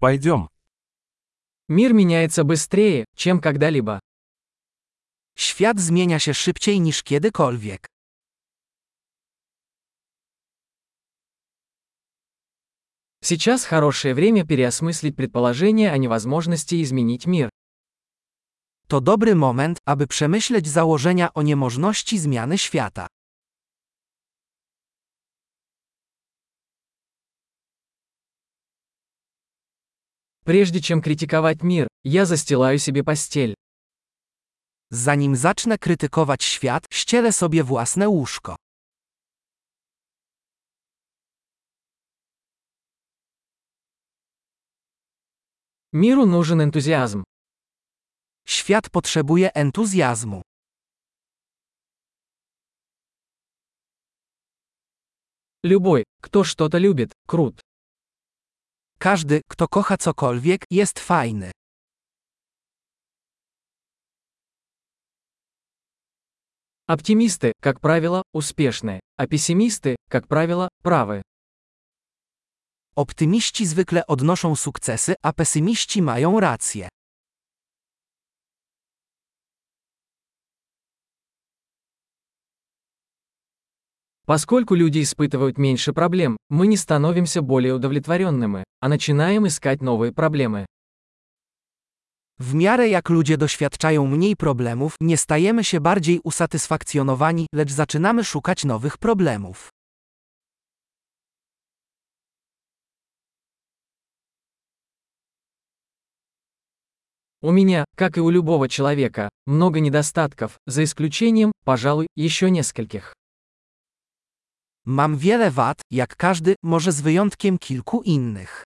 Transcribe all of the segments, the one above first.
Пойдем. Мир меняется быстрее, чем когда-либо. Świat zmienia się szybciej niż kiedykolwiek. Сейчас хорошее время переосмыслить предположение о невозможности изменить мир. To dobry moment, aby przemyśleć założenia o niemożności zmiany świata. Прежде чем критиковать мир, я застилаю себе постель. Zanim zacznę krytykować świat, ścielę sobie własne łóżko. Миру нужен энтузиазм. Świat potrzebuje entuzjazmu. Любой, кто что-то любит, крут. Każdy, kto kocha cokolwiek, jest fajny. Оптимисты, как правило, успешны, а пессимисты, как правило, правы. Optymiści zwykle odnoszą sukcesy, a pesymiści mają rację. Поскольку люди испытывают меньше проблем, мы не становимся более удовлетворенными, а начинаем искать новые проблемы. W miarę jak ludzie doświadczają mniej problemów, nie stajemy się bardziej usatysfakcjonowani, lecz zaczynamy szukać nowych problemów. У меня, как и у любого человека, много недостатков, за исключением, пожалуй, еще нескольких. Mam wiele wad, jak każdy, może z wyjątkiem kilku innych.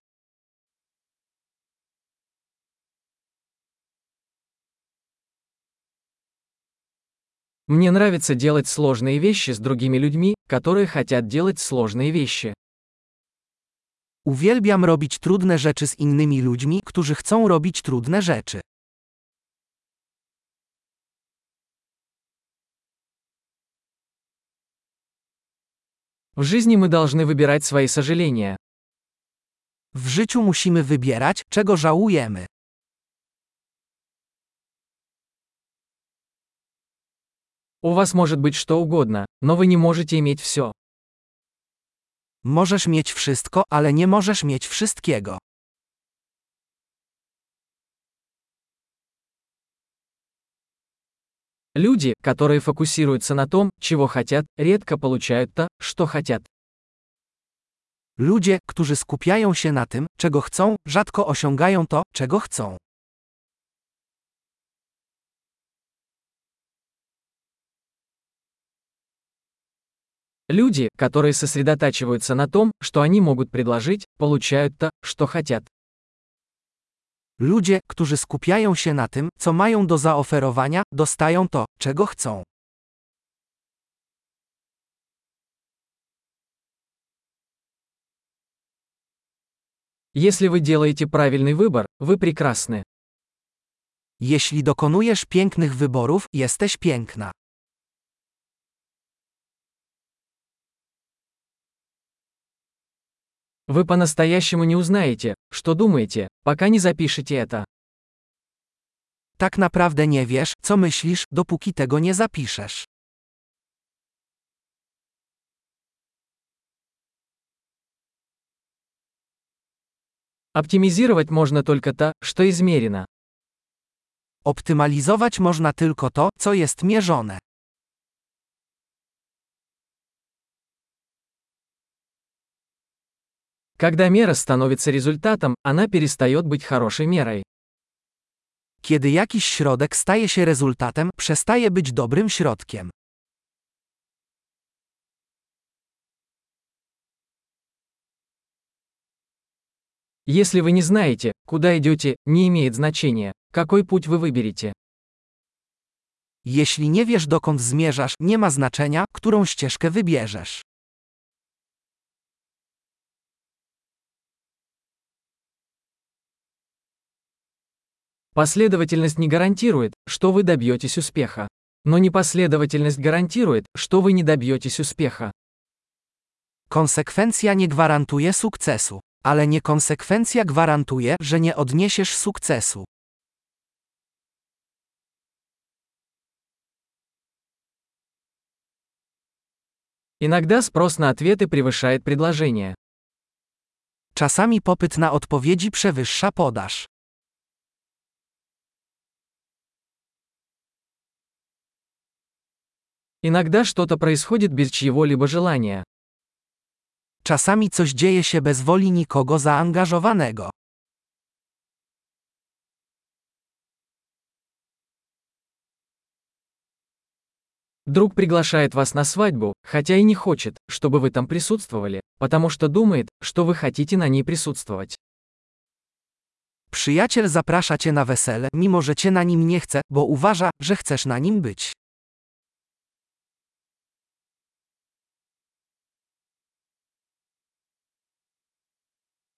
Мне нравится делать сложные вещи с другими людьми, которые хотят делать сложные вещи. Uwielbiam robić trudne rzeczy z innymi ludźmi, którzy chcą robić trudne rzeczy. В жизни мы должны выбирать свои сожаления. W życiu musimy wybierać, czego żałujemy. У вас может быть что угодно, но вы не можете иметь все. Możesz mieć wszystko, ale nie możesz mieć wszystkiego. Люди, которые фокусируются на том, чего хотят, редко получают то, что хотят. Ludzie, którzy skupiają się na tym, czego chcą, rzadko osiągają to, czego chcą. Люди, которые сосредотачиваются на том, что они могут предложить, получают то, что хотят. Ludzie, którzy skupiają się na tym, co mają do zaoferowania, dostają to, czego chcą. Если вы делаете правильный выбор, вы прекрасны. Jeśli dokonujesz pięknych wyborów, jesteś piękna. Вы по-настоящему не узнаете, что думаете, пока не запишете это. Tak naprawdę nie wiesz, co myślisz, dopóki tego nie zapiszesz. Оптимизировать можно только то, что измерено. Optymalizować można tylko to, co jest mierzone. Когда мера становится результатом, она перестает быть хорошей мерой. Kiedy jakiś środek staje się rezultatem, przestaje być dobrym środkiem. Если вы не знаете, куда идете, не имеет значения, какой путь вы выберете. Jeśli nie wiesz dokąd zmierzasz, nie ma znaczenia, którą ścieżkę wybierzesz. Последовательность не гарантирует, что вы добьетесь успеха. Но непоследовательность гарантирует, что вы не добьетесь успеха. Konsekwencja nie gwarantuje sukcesu. Ale niekonsekwencja gwarantuje, że nie odniesiesz sukcesu. Иногда спрос на ответы превышает предложение. Czasami popyt na odpowiedzi przewyższa podaż. Иногда что-то происходит без чьего-либо желания. Czasami coś dzieje się bez woli nikogo zaangażowanego. Друг приглашает вас на свадьбу, хотя и не хочет, чтобы вы там присутствовали, потому что думает, что вы хотите на ней присутствовать. Przyjaciel zaprasza cię na wesele, mimo że cię na nim nie chce, bo uważa, że chcesz na nim być.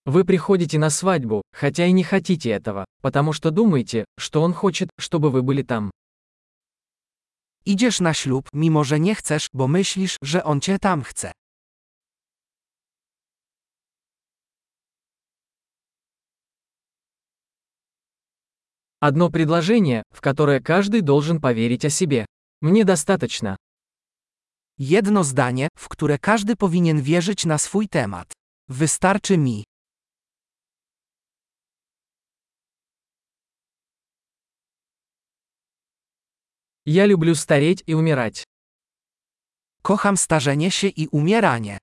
Вы приходите на свадьбу, хотя и не хотите этого, потому что думаете, что он хочет, чтобы вы были там. Idziesz na ślub, mimo że nie chcesz, bo myślisz, że on cię tam chce. Одно предложение, в которое каждый должен поверить о себе. Мне достаточно. Jedno zdanie, w które każdy powinien wierzyć na swój temat. Wystarczy mi. Я люблю стареть и умирать. Starzenie się i umieranie.